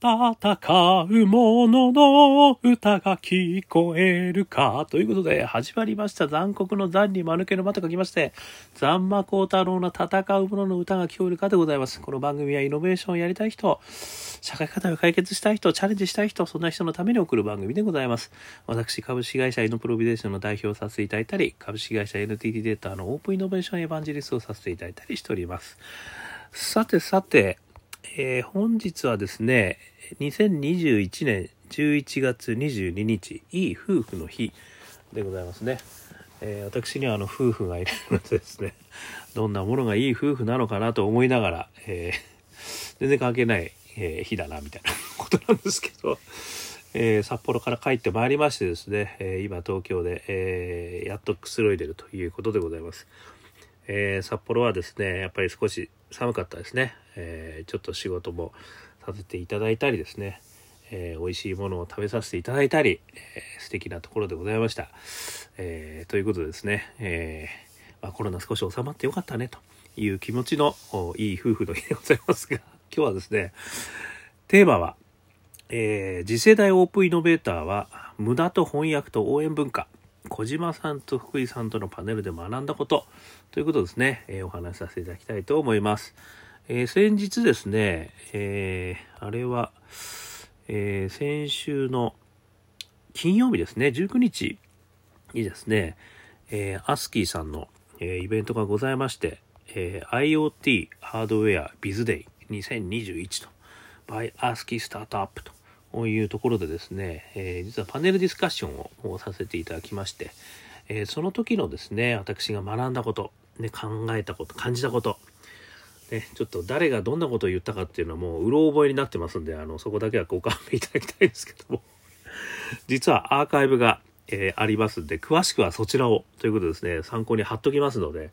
戦う者の歌が聞こえるか。ということで、始まりました。残酷の残に間抜けの間と書きまして、残魔高太郎の戦う者の歌が聞こえるかでございます。この番組はイノベーションをやりたい人、社会課題を解決したい人、チャレンジしたい人、そんな人のために送る番組でございます。私、株式会社イノプロビデーションの代表をさせていただいたり、株式会社 NTT データのオープンイノベーションエヴァンジリストをさせていただいたりしております。さてさて、えー、本日はですね、2021年11月22日、いい夫婦の日でございますね。えー、私にはあの夫婦がいるのでですね、どんなものがいい夫婦なのかなと思いながら、えー、全然関係ない、え日だな、みたいなことなんですけど、え札幌から帰ってまいりましてですね、え今東京で、えやっとくつろいでるということでございます。え札幌はですね、やっぱり少し寒かったですね。えちょっと仕事もさせていただいたりですね、えー、美味しいものを食べさせていただいたり、えー、素敵なところでございました。えー、ということでですね、えまあ、コロナ少し収まってよかったねという気持ちのいい夫婦の日でございますが、今日はですね、テーマは、え次世代オープンイノベーターは無駄と翻訳と応援文化。小島さんと福井さんとのパネルで学んだことということですね、えお話しさせていただきたいと思います。えー、先日ですね、えー、あれは、え、先週の金曜日ですね、19日にですね、えー、アスキーさんの、え、イベントがございまして、え、IoT ハードウェア BizDay 2021と、by ASCII Startup というところでですね、え、実はパネルディスカッションをさせていただきまして、えー、その時のですね、私が学んだこと、ね、考えたこと、感じたこと、ね、ちょっと誰がどんなことを言ったかっていうのはもううろ覚えになってますんで、あの、そこだけはご勘弁いただきたいんですけども、実はアーカイブが、えー、ありますんで、詳しくはそちらをということですね、参考に貼っときますので、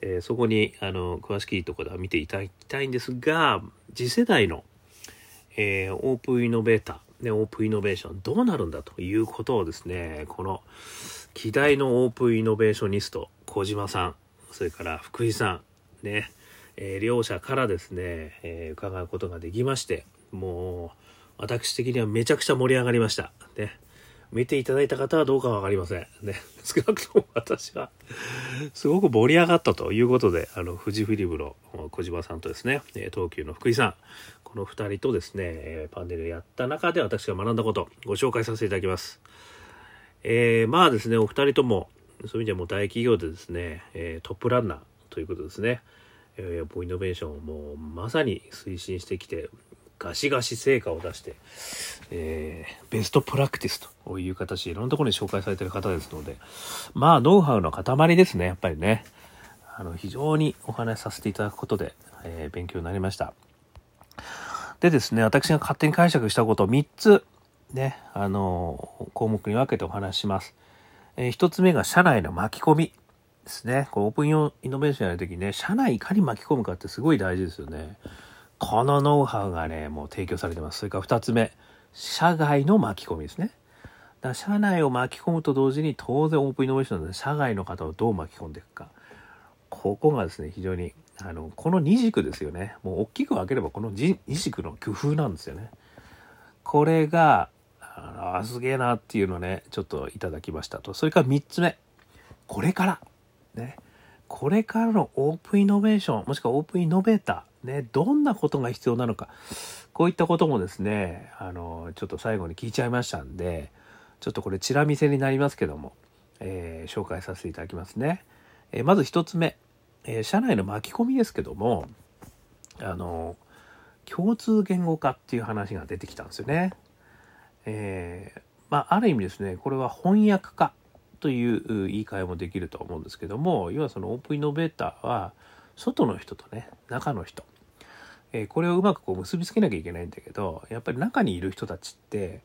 えー、そこに、あの、詳しいところでは見ていただきたいんですが、次世代の、えー、オープンイノベーター、ね、オープンイノベーションどうなるんだということをですね、この、希代のオープンイノベーショニスト、小島さん、それから福井さん、ね、えー、両者からですね、えー、伺うことができまして、もう、私的にはめちゃくちゃ盛り上がりました。ね。見ていただいた方はどうかわかりません。ね。少なくとも私は、すごく盛り上がったということで、あの、富士フィリムの小島さんとですね、東急の福井さん、この2人とですね、パネルやった中で私が学んだこと、ご紹介させていただきます。えー、まあですね、お二人とも、そういう意味ではもう大企業でですね、えー、トップランナーということですね。えー、イノベーションをもうまさに推進してきてガシガシ成果を出して、えー、ベストプラクティスという形いろんなところに紹介されてる方ですのでまあノウハウの塊ですねやっぱりねあの非常にお話しさせていただくことで、えー、勉強になりましたでですね私が勝手に解釈したことを3つねあの項目に分けてお話します、えー、1つ目が社内の巻き込みですね。こうオープンイノベーションやるときね、社内いかに巻き込むかってすごい大事ですよね。このノウハウがね、もう提供されてます。それから2つ目、社外の巻き込みですね。だから社内を巻き込むと同時に当然オープンイノベーションなので社外の方をどう巻き込んでいくか。ここがですね、非常に、あの、この二軸ですよね。もう大きく分ければこの二軸の工夫なんですよね。これが、あすげえなっていうのね、ちょっといただきましたと。それから3つ目。これから。ね、これからのオープンイノベーション、もしくはオープンイノベーター、ね、どんなことが必要なのか、こういったこともですね、あの、ちょっと最後に聞いちゃいましたんで、ちょっとこれチラ見せになりますけども、えー、紹介させていただきますね。えー、まず1つ目、えー、社内の巻き込みですけども、あの、共通言語化っていう話が出てきたんですよね。えー、まあ、ある意味ですね、これは翻訳化という言い換えもできると思うんですけども要はそのオープンイノベーターは外の人とね中の人、えー、これをうまくこう結びつけなきゃいけないんだけどやっぱり中にいる人たちって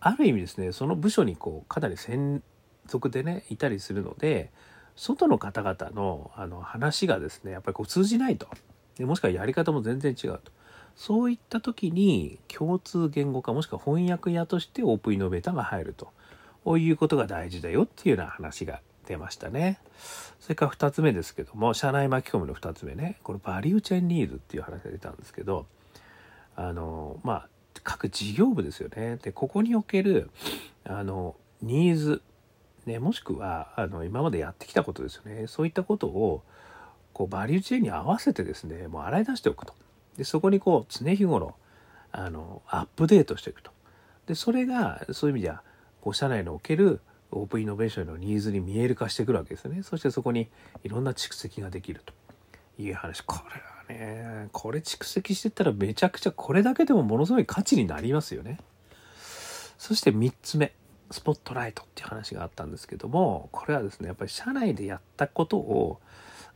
ある意味ですねその部署にこうかなり専属でねいたりするので外の方々のあの話がですねやっぱりこう通じないと。でもしくはやり方も全然違うと。そういった時に共通言語化もしくは翻訳屋としてオープンイノベーターが入ると。こういうことが大事だよっていうような話が出ましたね。それから2つ目ですけども、社内巻き込みの2つ目ね、このバリューチェーンニーズっていう話が出たんですけど、あの、まあ、各事業部ですよね。で、ここにおける、あの、ニーズ、ね、もしくは、あの、今までやってきたことですよね。そういったことを、こう、バリューチェーンに合わせてですね、もう洗い出しておくと。で、そこにこう、常日頃、あの、アップデートしていくと。で、それが、そういう意味では、こう、社内におけるオープンイノベーションのニーズに見える化してくるわけですね。そしてそこにいろんな蓄積ができるという話。これはね、これ蓄積してったらめちゃくちゃこれだけでもものすごい価値になりますよね。そして3つ目。スポットライトっていう話があったんですけども、これはですね、やっぱり社内でやったことを、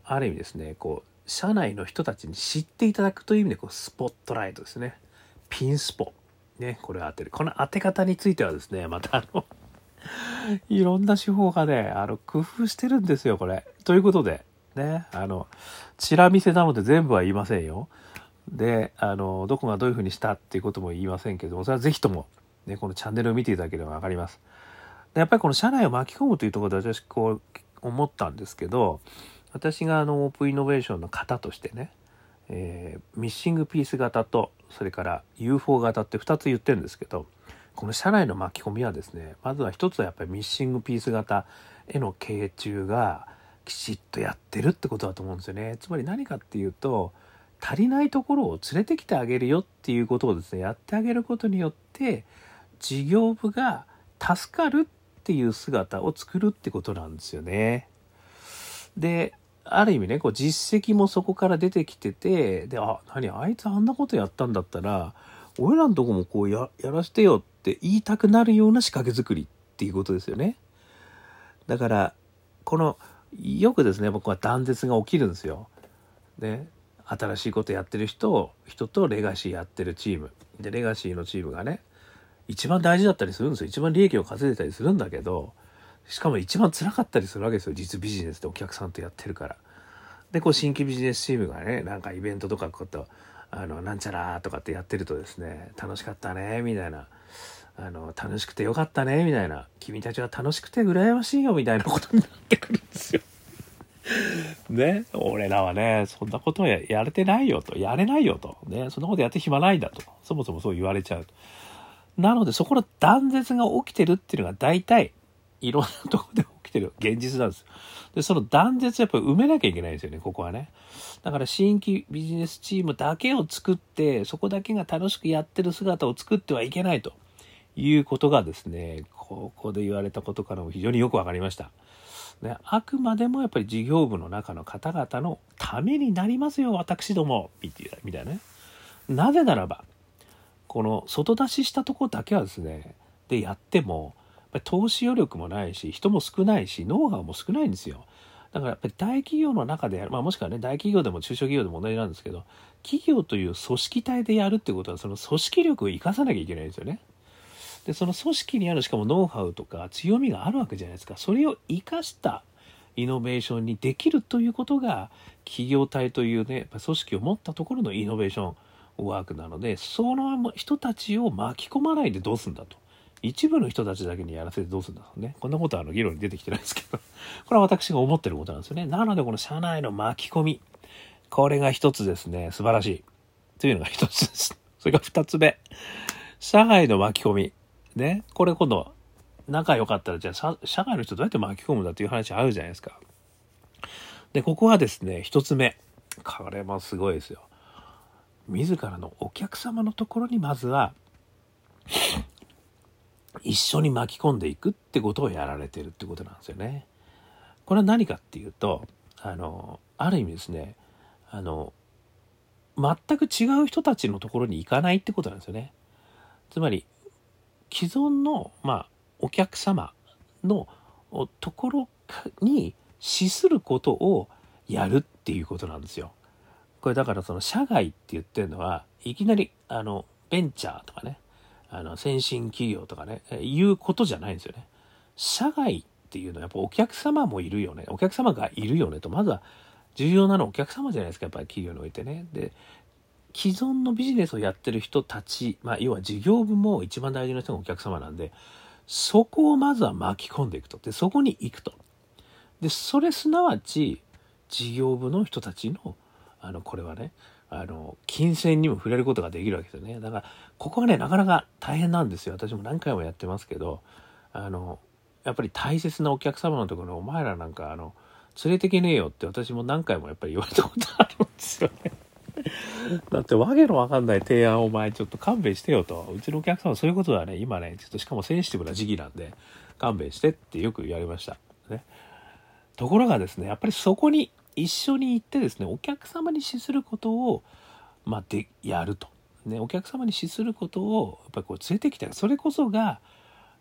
ある意味ですね、こう、社内の人たちに知っていただくという意味で、こう、スポットライトですね。ピンスポ。ね、これを当てる。この当て方についてはですね、またあのいろんな手法がね、あの、工夫してるんですよ、これ。ということで、ね、あの、チラ見せなので全部は言いませんよ。で、あの、どこがどういうふうにしたっていうことも言いませんけども、それはぜひとも、ね、このチャンネルを見ていただければわかります。でやっぱりこの社内を巻き込むというところで私こう思ったんですけど、私があのオープンイノベーションの型としてね、えー、ミッシングピース型とそれから UFO 型って2つ言ってるんですけどこの社内の巻き込みはですねまずは一つはやっぱりミッシングピース型への傾注がきちっとやってるってことだと思うんですよねつまり何かっていうと足りないところを連れてきてあげるよっていうことをですねやってあげることによって事業部が助かるっていう姿を作るってことなんですよね。である意味ねこう実績もそこから出てきててであ何あいつあんなことやったんだったら俺らのとこもこうやらせてよって言いたくなるような仕掛け作りっていうことですよね。だからこのよくですね僕は断絶が起きるんですよ。ね新しいことやってる人人とレガシーやってるチームでレガシーのチームがね一番大事だったりするんですよ一番利益を稼いでたりするんだけどしかも一番辛かったりするわけですよ。実ビジネスでお客さんとやってるから。でこう新規ビジネスチームがねなんかイベントとかことあのなんちゃらとかってやってるとですね楽しかったねみたいな。あの楽しくてよかったねみたいな。君たちは楽しくて羨ましいよみたいなことになってくるんですよ。ね？俺らはねそんなことはやれてないよと。やれないよと。ね？そんなことやって暇ないんだと。そもそもそう言われちゃう。なのでそこの断絶が起きてるっていうのが大体いろんなとこで起きてる。現実なんですでその断絶やっぱり埋めなきゃいけないんですよねここはね。だから新規ビジネスチームだけを作ってそこだけが楽しくやってる姿を作ってはいけないということがですねここで言われたことからも非常によく分かりました。ね、あくまでもやっぱり事業部の中の方々のためになりますよ私どもみたいなね。なぜならばこの外出ししたとこだけはですねでやっても投資余力もないし人も少ないしノウハウも少ないんですよ。だからやっぱり大企業の中でやる、まあ、もしくはね大企業でも中小企業でも同じなんですけど企業という組織体でやるってことはその組織力を生かさなきゃいけないんですよね。でその組織にあるしかもノウハウとか強みがあるわけじゃないですか。それを生かしたイノベーションにできるということが企業体というね組織を持ったところのイノベーションワークなのでその人たちを巻き込まないでどうすんだと。一部の人たちだけにやらせてどうするんだろうね。こんなことはあの議論に出てきてないですけど、これは私が思ってることなんですよね。なのでこの社内の巻き込み、これが一つですね、素晴らしい。というのが一つです。それから二つ目、社外の巻き込み。ね、これ今度、仲良かったら、じゃあ社外の人どうやって巻き込むんだっていう話あるじゃないですか。で、ここはですね、一つ目。これもすごいですよ。自らのお客様のところにまずは一緒に巻き込んでいくってことをやられてるってことなんですよね。これは何かっていうとあのある意味ですねあの全く違う人たちのところに行かないってことなんですよね。つまり既存の、まあ、お客様のところに資することをやるっていうことなんですよ。これだからその社外って言ってるのはいきなりあのベンチャーとかねあの、先進企業とかね、いうことじゃないんですよね。社外っていうのはやっぱお客様もいるよね。お客様がいるよねと。まずは重要なのはお客様じゃないですか。やっぱり企業においてね。で、既存のビジネスをやってる人たち、まあ、要は事業部も一番大事な人がお客様なんで、そこをまずは巻き込んでいくと。で、そこに行くと。で、それすなわち、事業部の人たちの、あの、これはね、あの、金銭にも触れることができるわけですよね。だから、ここはね、なかなか大変なんですよ。私も何回もやってますけど、あの、やっぱり大切なお客様のところにお前らなんか、あの、連れてけねえよって私も何回もやっぱり言われたことあるんですよね。だってわけのわかんない提案をお前ちょっと勘弁してよと。うちのお客様そういうことはね、今ね、ちょっとしかもセンシティブな時期なんで、勘弁してってよく言われました。ね。ところがですね、やっぱりそこに一緒に行ってですね、お客様に資することを、まあ、で、やると。ね、お客様に資することを、やっぱりこう連れてきた。それこそが、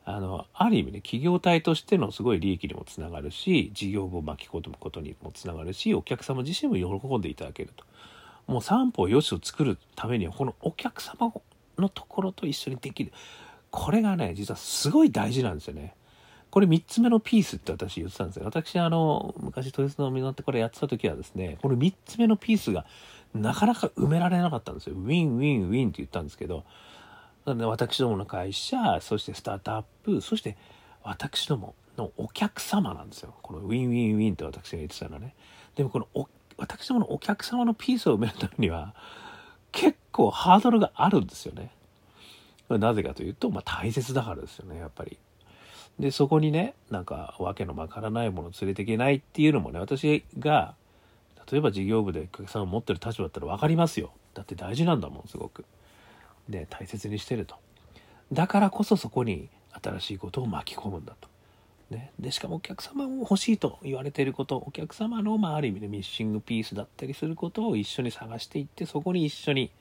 あの、ある意味ね、企業体としてのすごい利益にもつながるし、事業部を巻き込むことにもつながるし、お客様自身も喜んでいただけると。もう三歩よしを作るためには、このお客様のところと一緒にできる。これがね、実はすごい大事なんですよね。これ3つ目のピースって私言ってたんですよ。私、あの、昔、豊洲の港ってこれやってた時はですね、この3つ目のピースがなかなか埋められなかったんですよ。ウィン、ウィン、ウィンって言ったんですけど、私どもの会社、そしてスタートアップ、そして私どものお客様なんですよ。このウィンウィンウィンって私が言ってたのはね。でもこの私どものお客様のピースを埋めるためには、結構ハードルがあるんですよね。なぜかというと、まあ大切だからですよね、やっぱり。で、そこにね、なんか、わけのわからないものを連れていけないっていうのもね、私が、例えば事業部でお客さんを持ってる立場だったら分かりますよ。だって大事なんだもん、すごく。で、大切にしてると。だからこそそこに新しいことを巻き込むんだと。ね、でしかもお客様も欲しいと言われていることお客様の、まあ、ある意味でミッシングピースだったりすることを一緒に探していってそこに一緒に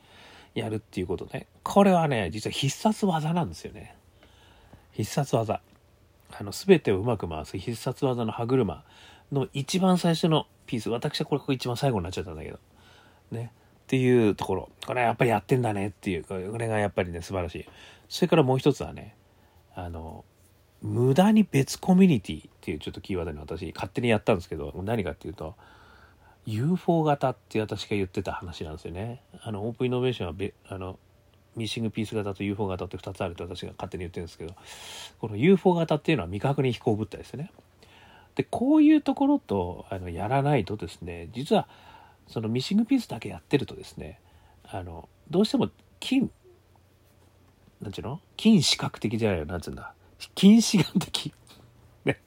やるっていうことねこれはね実は必殺技なんですよね必殺技あの、全てをうまく回す必殺技の歯車の一番最初のピース。私はこれここ一番最後になっちゃったんだけど。ね。っていうところ。これやっぱりやってんだねっていう。これがやっぱりね、素晴らしい。それからもう一つはね、あの、無駄に別コミュニティっていうちょっとキーワードに私勝手にやったんですけど、何かっていうと、UFO 型って私が言ってた話なんですよね。あの、オープンイノベーションは、あの、ミッシングピース型と UFO 型って2つあると私が勝手に言ってるんですけどこの UFO 型っていうのは未確認飛行物体ですね。でこういうところとあのやらないとですね実はそのミッシングピースだけやってるとですねあのどうしても金なんていうの？金視覚的じゃないよなんつうんだ。近視眼的。ね。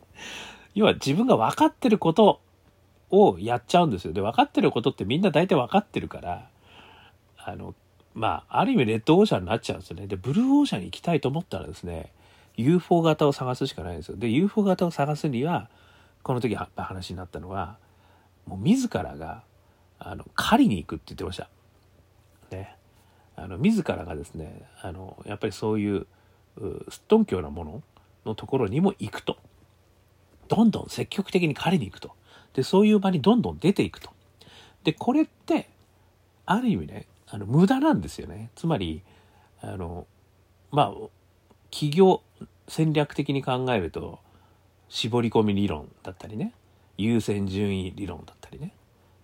要は自分が分かってることをやっちゃうんですよ。で分かってることってみんな大体分かってるからあのまあ、ある意味レッドオーシャンになっちゃうんですよね。で、ブルーオーシャンに行きたいと思ったらですね、UFO 型を探すしかないんですよ。で、UFO 型を探すには、この時話になったのは、もう自らが、あの、狩りに行くって言ってました。ね。あの、自らがですね、あの、やっぱりそういう、すっとんきょうなもののところにも行くと。どんどん積極的に狩りに行くと。で、そういう場にどんどん出ていくと。で、これって、ある意味ね、あの無駄なんですよね。つまりあのまあ企業戦略的に考えると絞り込み理論だったりね優先順位理論だったりね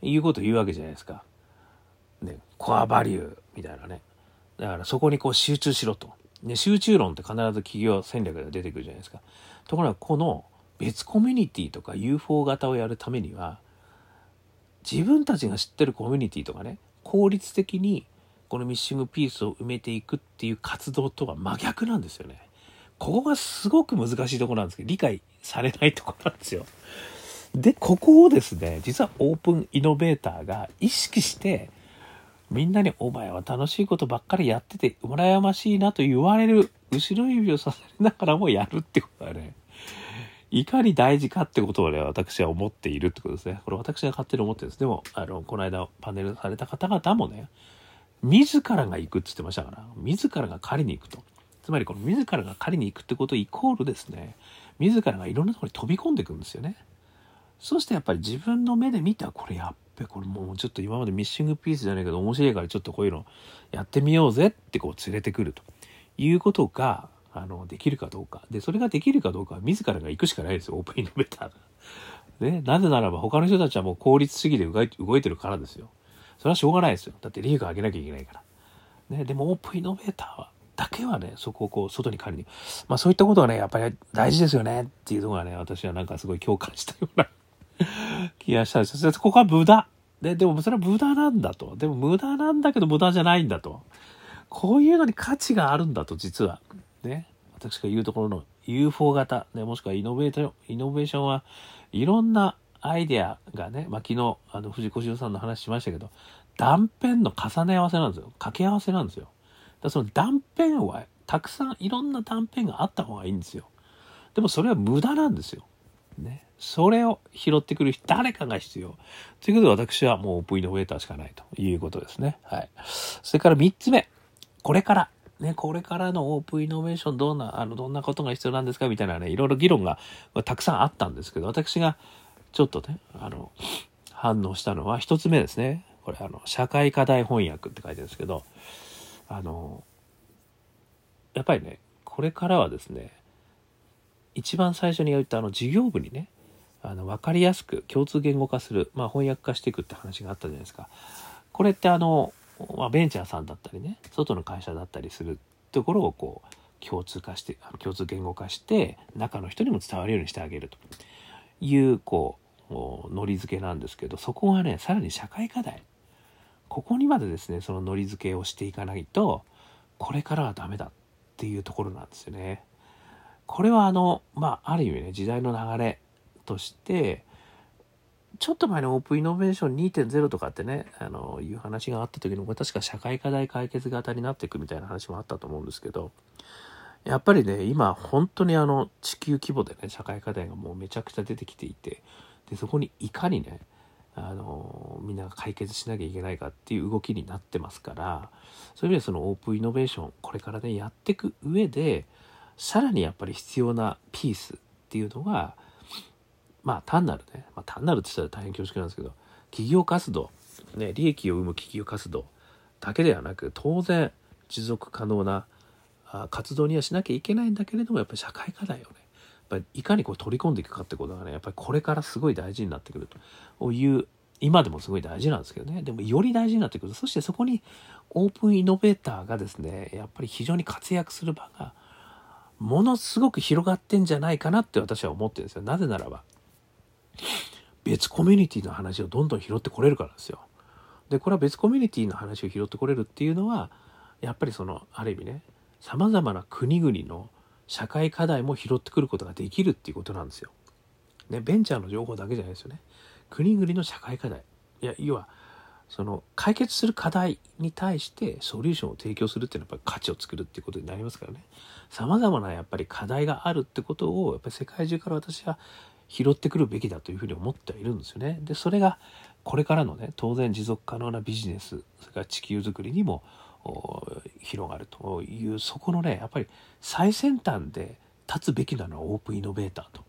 いうこと言うわけじゃないですか。ね、コアバリューみたいなね。だからそこにこう集中しろと。ね、集中論って必ず企業戦略が出てくるじゃないですか。ところがこの別コミュニティとか UFO 型をやるためには自分たちが知ってるコミュニティとかね効率的にこのミッシングピースを埋めていくっていう活動とは真逆なんですよね。ここがすごく難しいところなんですけど、理解されないところなんですよ。で、ここをですね、実はオープンイノベーターが意識して、みんなにお前は楽しいことばっかりやってて、羨ましいなと言われる、後ろ指をさせながらもやるってことはね、いかに大事かってことをね、私は思っているってことですね。これ私が勝手に思ってるんです。でも、あの、この間パネルされた方々もね、自らが行くって言ってましたから、自らが狩りに行くと。つまりこの自らが狩りに行くってことイコールですね、自らがいろんなところに飛び込んでいくんですよね。そしてやっぱり自分の目で見たこれやっべ、これもうちょっと今までミッシングピースじゃないけど面白いからちょっとこういうのやってみようぜってこう連れてくるということが、あの、できるかどうか。で、それができるかどうかは自らが行くしかないですよ、オープンイノベーターが。ね、なぜならば他の人たちはもう効率主義で動いてるからですよ。それはしょうがないですよ。だって利益を上げなきゃいけないから。ね、でもオープンイノベーターは、だけはね、そこをこう、外に借りに。まあそういったことはね、やっぱり大事ですよねっていうのがね、私はなんかすごい共感したような 気がしたんですよ。ここは無駄。で、でもそれは無駄なんだと。でも無駄なんだけど無駄じゃないんだと。こういうのに価値があるんだと、実は。ね。私が言うところの UFO 型、ね、もしくはイノベー、イノベーションはいろんなアイデアがね、まあ、昨日、あの、藤子不二雄さんの話しましたけど、断片の重ね合わせなんですよ。掛け合わせなんですよ。だその断片は、たくさんいろんな断片があった方がいいんですよ。でもそれは無駄なんですよ。ね。それを拾ってくる誰かが必要。ということで私はもうオープンイノベーターしかないということですね。はい。それから3つ目。これから。ね、これからのオープンイノベーションどんな、あの、どんなことが必要なんですかみたいなね、いろいろ議論がたくさんあったんですけど、私がちょっとね、あの、反応したのは一つ目ですね。これ、あの、社会課題翻訳って書いてるんですけど、あの、やっぱりね、これからはですね、一番最初に言ったあの事業部にね、あの分かりやすく共通言語化する、まあ、翻訳化していくって話があったじゃないですか。これってあの、まあ、ベンチャーさんだったりね外の会社だったりするところをこう共通化して共通言語化して中の人にも伝わるようにしてあげるというこうノリ付けなんですけどそこがねさらに社会課題ここにまでですねそのノリ付けをしていかないとこれからはダメだっていうところなんですよね。これはあのまあある意味ね時代の流れとしてちょっと前のオープンイノベーション2.0とかってね、あの、いう話があった時の、これ確か社会課題解決型になっていくみたいな話もあったと思うんですけど、やっぱりね、今本当にあの、地球規模でね、社会課題がもうめちゃくちゃ出てきていて、で、そこにいかにね、あの、みんなが解決しなきゃいけないかっていう動きになってますから、そういう意味でそのオープンイノベーション、これからね、やっていく上で、さらにやっぱり必要なピースっていうのが、まあ単なるね、まあ、単なるって言ったら大変恐縮なんですけど企業活動、ね、利益を生む企業活動だけではなく当然持続可能な活動にはしなきゃいけないんだけれどもやっぱり社会課題をねやっぱりいかにこう取り込んでいくかってことがねやっぱりこれからすごい大事になってくると。いう今でもすごい大事なんですけどね。でもより大事になってくるそしてそこにオープンイノベーターがですねやっぱり非常に活躍する場がものすごく広がってんじゃないかなって私は思ってるんですよ。なぜならば別コミュニティの話をどんどん拾ってこれるからですよ。でこれは別コミュニティの話を拾ってこれるっていうのはやっぱりそのある意味ねさまざまな国々の社会課題も拾ってくることができるっていうことなんですよ。ね、ベンチャーの情報だけじゃないですよね。国々の社会課題。いや、要は、その解決する課題に対してソリューションを提供するっていうのはやっぱり価値を作るっていうことになりますからね。様々なやっぱり課題があるってことをやっぱり世界中から私は拾ってくるべきだというふうに思ってはいるんですよね。で、それがこれからのね、当然持続可能なビジネス、それから地球づくりにも広がるという、そこのね、やっぱり最先端で立つべきなのはオープンイノベーターと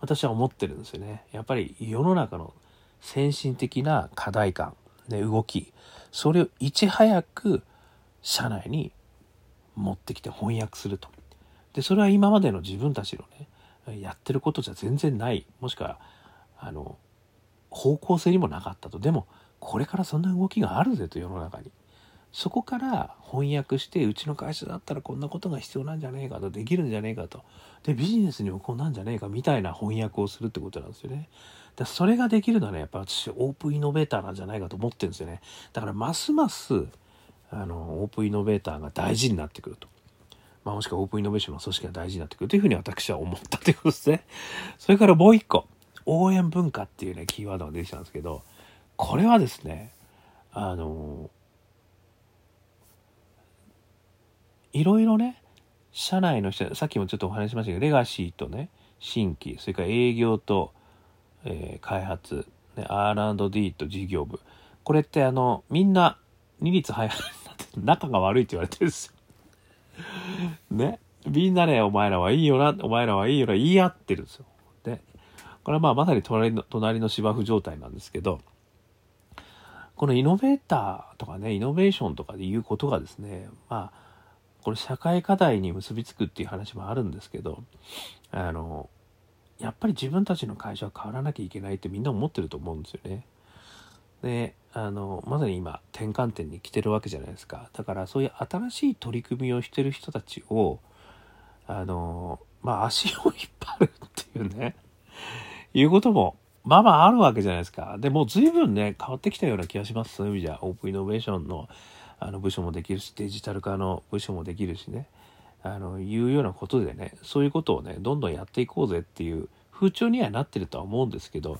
私は思ってるんですよね。やっぱり世の中の先進的な課題感、ね、動き、それをいち早く社内に持ってきて翻訳すると。で、それは今までの自分たちのね、やってることじゃ全然ない。もしくはあの方向性にもなかったと。でもこれからそんな動きがあるぜと世の中に。そこから翻訳してうちの会社だったらこんなことが必要なんじゃねえかと。できるんじゃねえかと。でビジネスにもこうなんじゃねえかみたいな翻訳をするってことなんですよね。でそれができるのはねやっぱ私オープンイノベーターなんじゃないかと思ってるんですよね。だからますますあのオープンイノベーターが大事になってくると。まあ、もしくはオープンイノベーションの組織が大事になってくるというふうに私は思ったということですね。それからもう一個、応援文化っていうね、キーワードが出てきたんですけど、これはですね、あの、いろいろね、社内の人、さっきもちょっとお話ししましたけど、レガシーとね、新規、それから営業と、えー、開発、ね、R&D と事業部。これってあの、みんな二律背反になって仲が悪いって言われてるんですよ。ね。みんなね、お前らはいいよな、お前らはいいよな、言い合ってるんですよ。で、これはまあまさに隣の、隣の芝生状態なんですけど、このイノベーターとかね、イノベーションとかで言うことがですね、まあ、これ社会課題に結びつくっていう話もあるんですけど、あの、やっぱり自分たちの会社は変わらなきゃいけないってみんな思ってると思うんですよね。であのまさに今転換点に来てるわけじゃないですかだからそういう新しい取り組みをしてる人たちをあのまあ足を引っ張るっていうねいうこともまあまああるわけじゃないですか。でもう随分ね、変わってきたような気がします。そういう意味じゃ、オープンイノベーションのあの部署もできるし、デジタル化の部署もできるしね、あの、いうようなことでね、そういうことをね、どんどんやっていこうぜっていう風潮にはなってるとは思うんですけど、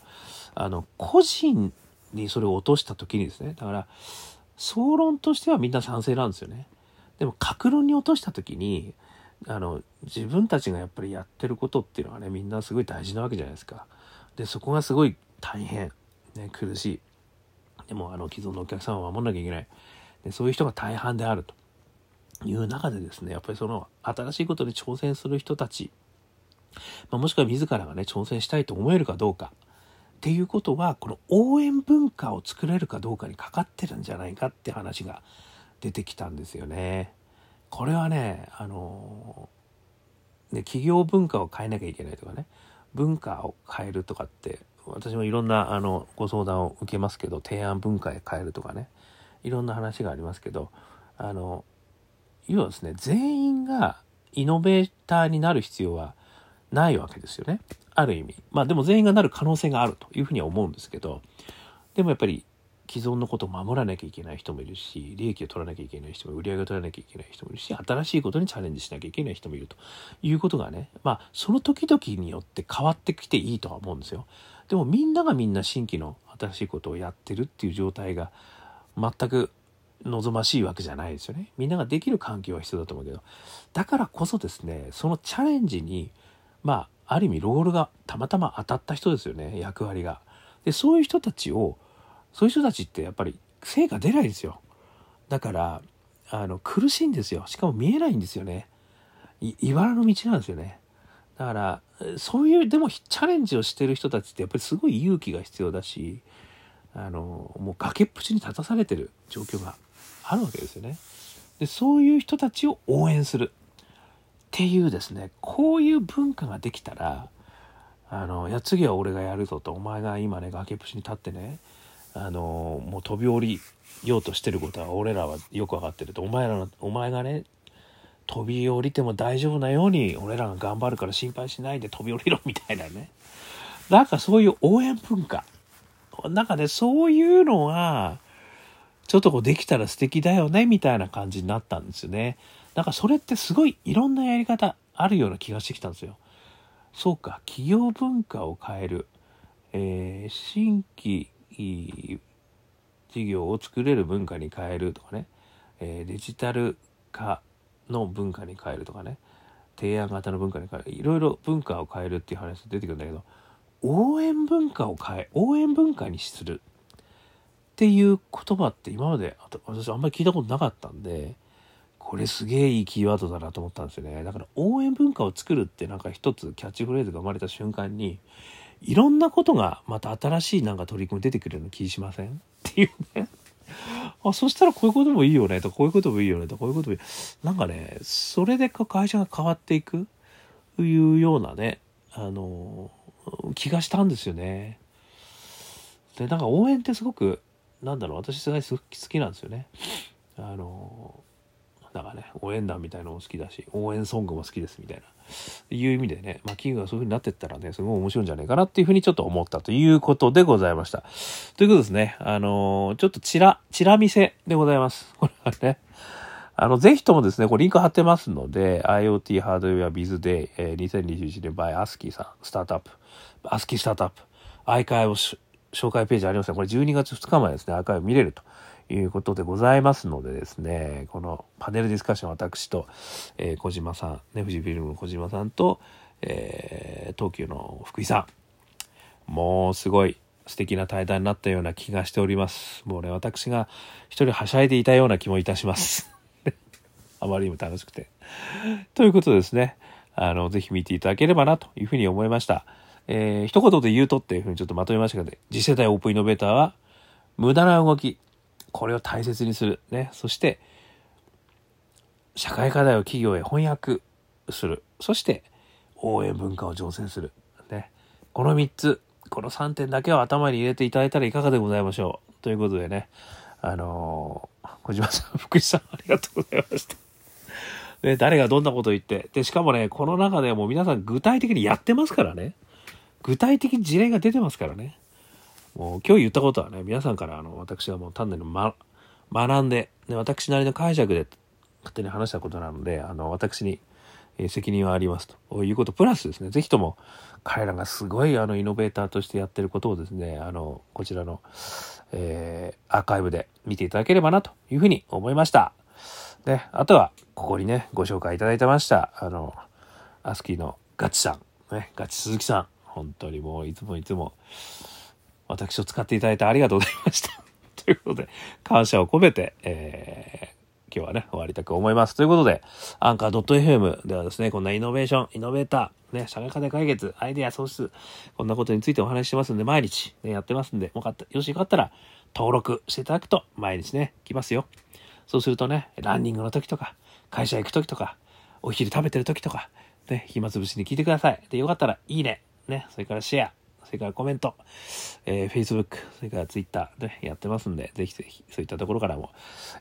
あの、個人にそれを落とした時にですね、だから、総論としてはみんな賛成なんですよね。でも、格論に落とした時に、あの、自分たちがやっぱりやってることっていうのはね、みんなすごい大事なわけじゃないですか。で、そこがすごい大変、ね、苦しい。でも、あの、既存のお客様を守んなきゃいけない。でそういう人が大半であるという中でですね、やっぱりその新しいことに挑戦する人たち、まあ、もしくは自らがね、挑戦したいと思えるかどうか、っていうことは、この応援文化を作れるかどうかにかかってるんじゃないかって話が出てきたんですよね。これはね、あの、ね、企業文化を変えなきゃいけないとかね、文化を変えるとかって、私もいろんなあのご相談を受けますけど、提案文化へ変えるとかね、いろんな話がありますけど、あの、要はですね、全員がイノベーターになる必要はないわけですよね。ある意味。まあでも全員がなる可能性があるというふうには思うんですけど、でもやっぱり既存のことを守らなきゃいけない人もいるし、利益を取らなきゃいけない人も、売り上げを取らなきゃいけない人もいるし、新しいことにチャレンジしなきゃいけない人もいるということがね、まあその時々によって変わってきていいとは思うんですよ。でもみんながみんな新規の新しいことをやってるっていう状態が全く望ましいわけじゃないですよね。みんなができる環境は必要だと思うけど、だからこそですね、そのチャレンジに、まあある意味ロールがたまたま当たった人ですよね役割が。でそういう人たちをそういう人たちってやっぱり成果出ないですよ。だからあの苦しいんですよしかも見えないんですよね。いわらの道なんですよね。だからそういうでもチャレンジをしてる人たちってやっぱりすごい勇気が必要だしあのもう崖っぷちに立たされてる状況があるわけですよね。でそういう人たちを応援する。っていうですねこういう文化ができたらあのいや次は俺がやるぞとお前が今ね崖っぷちに立ってねあのもう飛び降りようとしてることは俺らはよく分かってるとお前らのお前がね飛び降りても大丈夫なように俺らが頑張るから心配しないで飛び降りろみたいなねなんかそういう応援文化なんかねそういうのがちょっとこうできたら素敵だよねみたいな感じになったんですよね。だからそれってすごいいろんなやり方あるような気がしてきたんですよ。そうか、企業文化を変える、えー、新規事業を作れる文化に変えるとかね、えー、デジタル化の文化に変えるとかね、提案型の文化に変える、いろいろ文化を変えるっていう話出てくるんだけど、応援文化を変え、応援文化にするっていう言葉って今まで私あんまり聞いたことなかったんで、これすげえいいキーワードだなと思ったんですよね。だから応援文化を作るってなんか一つキャッチフレーズが生まれた瞬間に、いろんなことがまた新しいなんか取り組み出てくるような気しません？っていうね。あ、そしたらこういうこともいいよねと、こういうこともいいよねと、こういうこともいい。なんかね、それで会社が変わっていくというようなね、あの、気がしたんですよね。で、なんか応援ってすごく、なんだろう、私すごい好きなんですよね。あの、だかね、応援団みたいなのも好きだし、応援ソングも好きですみたいな、いう意味でね、まあ、キングがそういう風になってったらね、すごい面白いんじゃないかなっていうふうにちょっと思ったということでございました。ということですね、あのー、ちょっとチラ、チラ見せでございます。これはね。あの、ぜひともですね、これリンク貼ってますので、IoT ハードウェアビズデイ、えー、2021年 by アスキーさん、スタートアップ、アスキースタートアップ、アイカイを紹介ページありますね。これ12月2日までですね、アーカイブ見れるということでございますのでですね、このパネルディスカッション私と、えー、小島さん、ね、富士フィルムの小島さんと、えー、東急の福井さん、もうすごい素敵な対談になったような気がしております。もうね、私が一人はしゃいでいたような気もいたします。あまりにも楽しくて。ということですね、あの、ぜひ見ていただければなというふうに思いました。えー、一言で言うとっていうふうにちょっとまとめましたけど、次世代オープンイノベーターは、無駄な動き、これを大切にする。ね。そして、社会課題を企業へ翻訳する。そして、応援文化を醸成する。ね。この3つ、この3点だけを頭に入れていただいたらいかがでございましょう。ということでね、あのー、小島さん、福士さん、ありがとうございました。ね、誰がどんなことを言って。で、しかもね、この中でも皆さん具体的にやってますからね。具体的に事例が出てますからね。もう今日言ったことはね、皆さんからあの、私はもう単なるま、学んで、ね、私なりの解釈で勝手に話したことなので、あの、私に、え責任はありますと。いうこと、プラスですね、ぜひとも彼らがすごいあのイノベーターとしてやってることをですね、あの、こちらの、えー、アーカイブで見ていただければなというふうに思いました。で、あとは、ここにね、ご紹介いただいてました、あの、アスキーのガチさん、ね、ガチ鈴木さん、本当にもういつもいつも、私を使っていただいてありがとうございました。ということで、感謝を込めて、えー、今日はね、終わりたく思います。ということで、アンカー .fm ではですね、こんなイノベーション、イノベーター、ね、社会課題解決、アイデア創出、こんなことについてお話ししてますんで、毎日、ね、やってますんで、もかった、よしよかったら、登録していただくと、毎日ね、来ますよ。そうするとね、ランニングの時とか、会社行く時とか、お昼食べてる時とか、ね、暇つぶしに聞いてください。で、よかったら、いいね、ね、それからシェア、それからコメント、えー、Facebook、それから Twitter でやってますんで、ぜひぜひそういったところからも、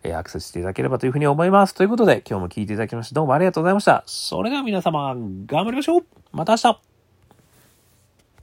えー、アクセスしていただければというふうに思います。ということで、今日も聞いていただきましてどうもありがとうございました。それでは皆様、頑張りましょうまた明日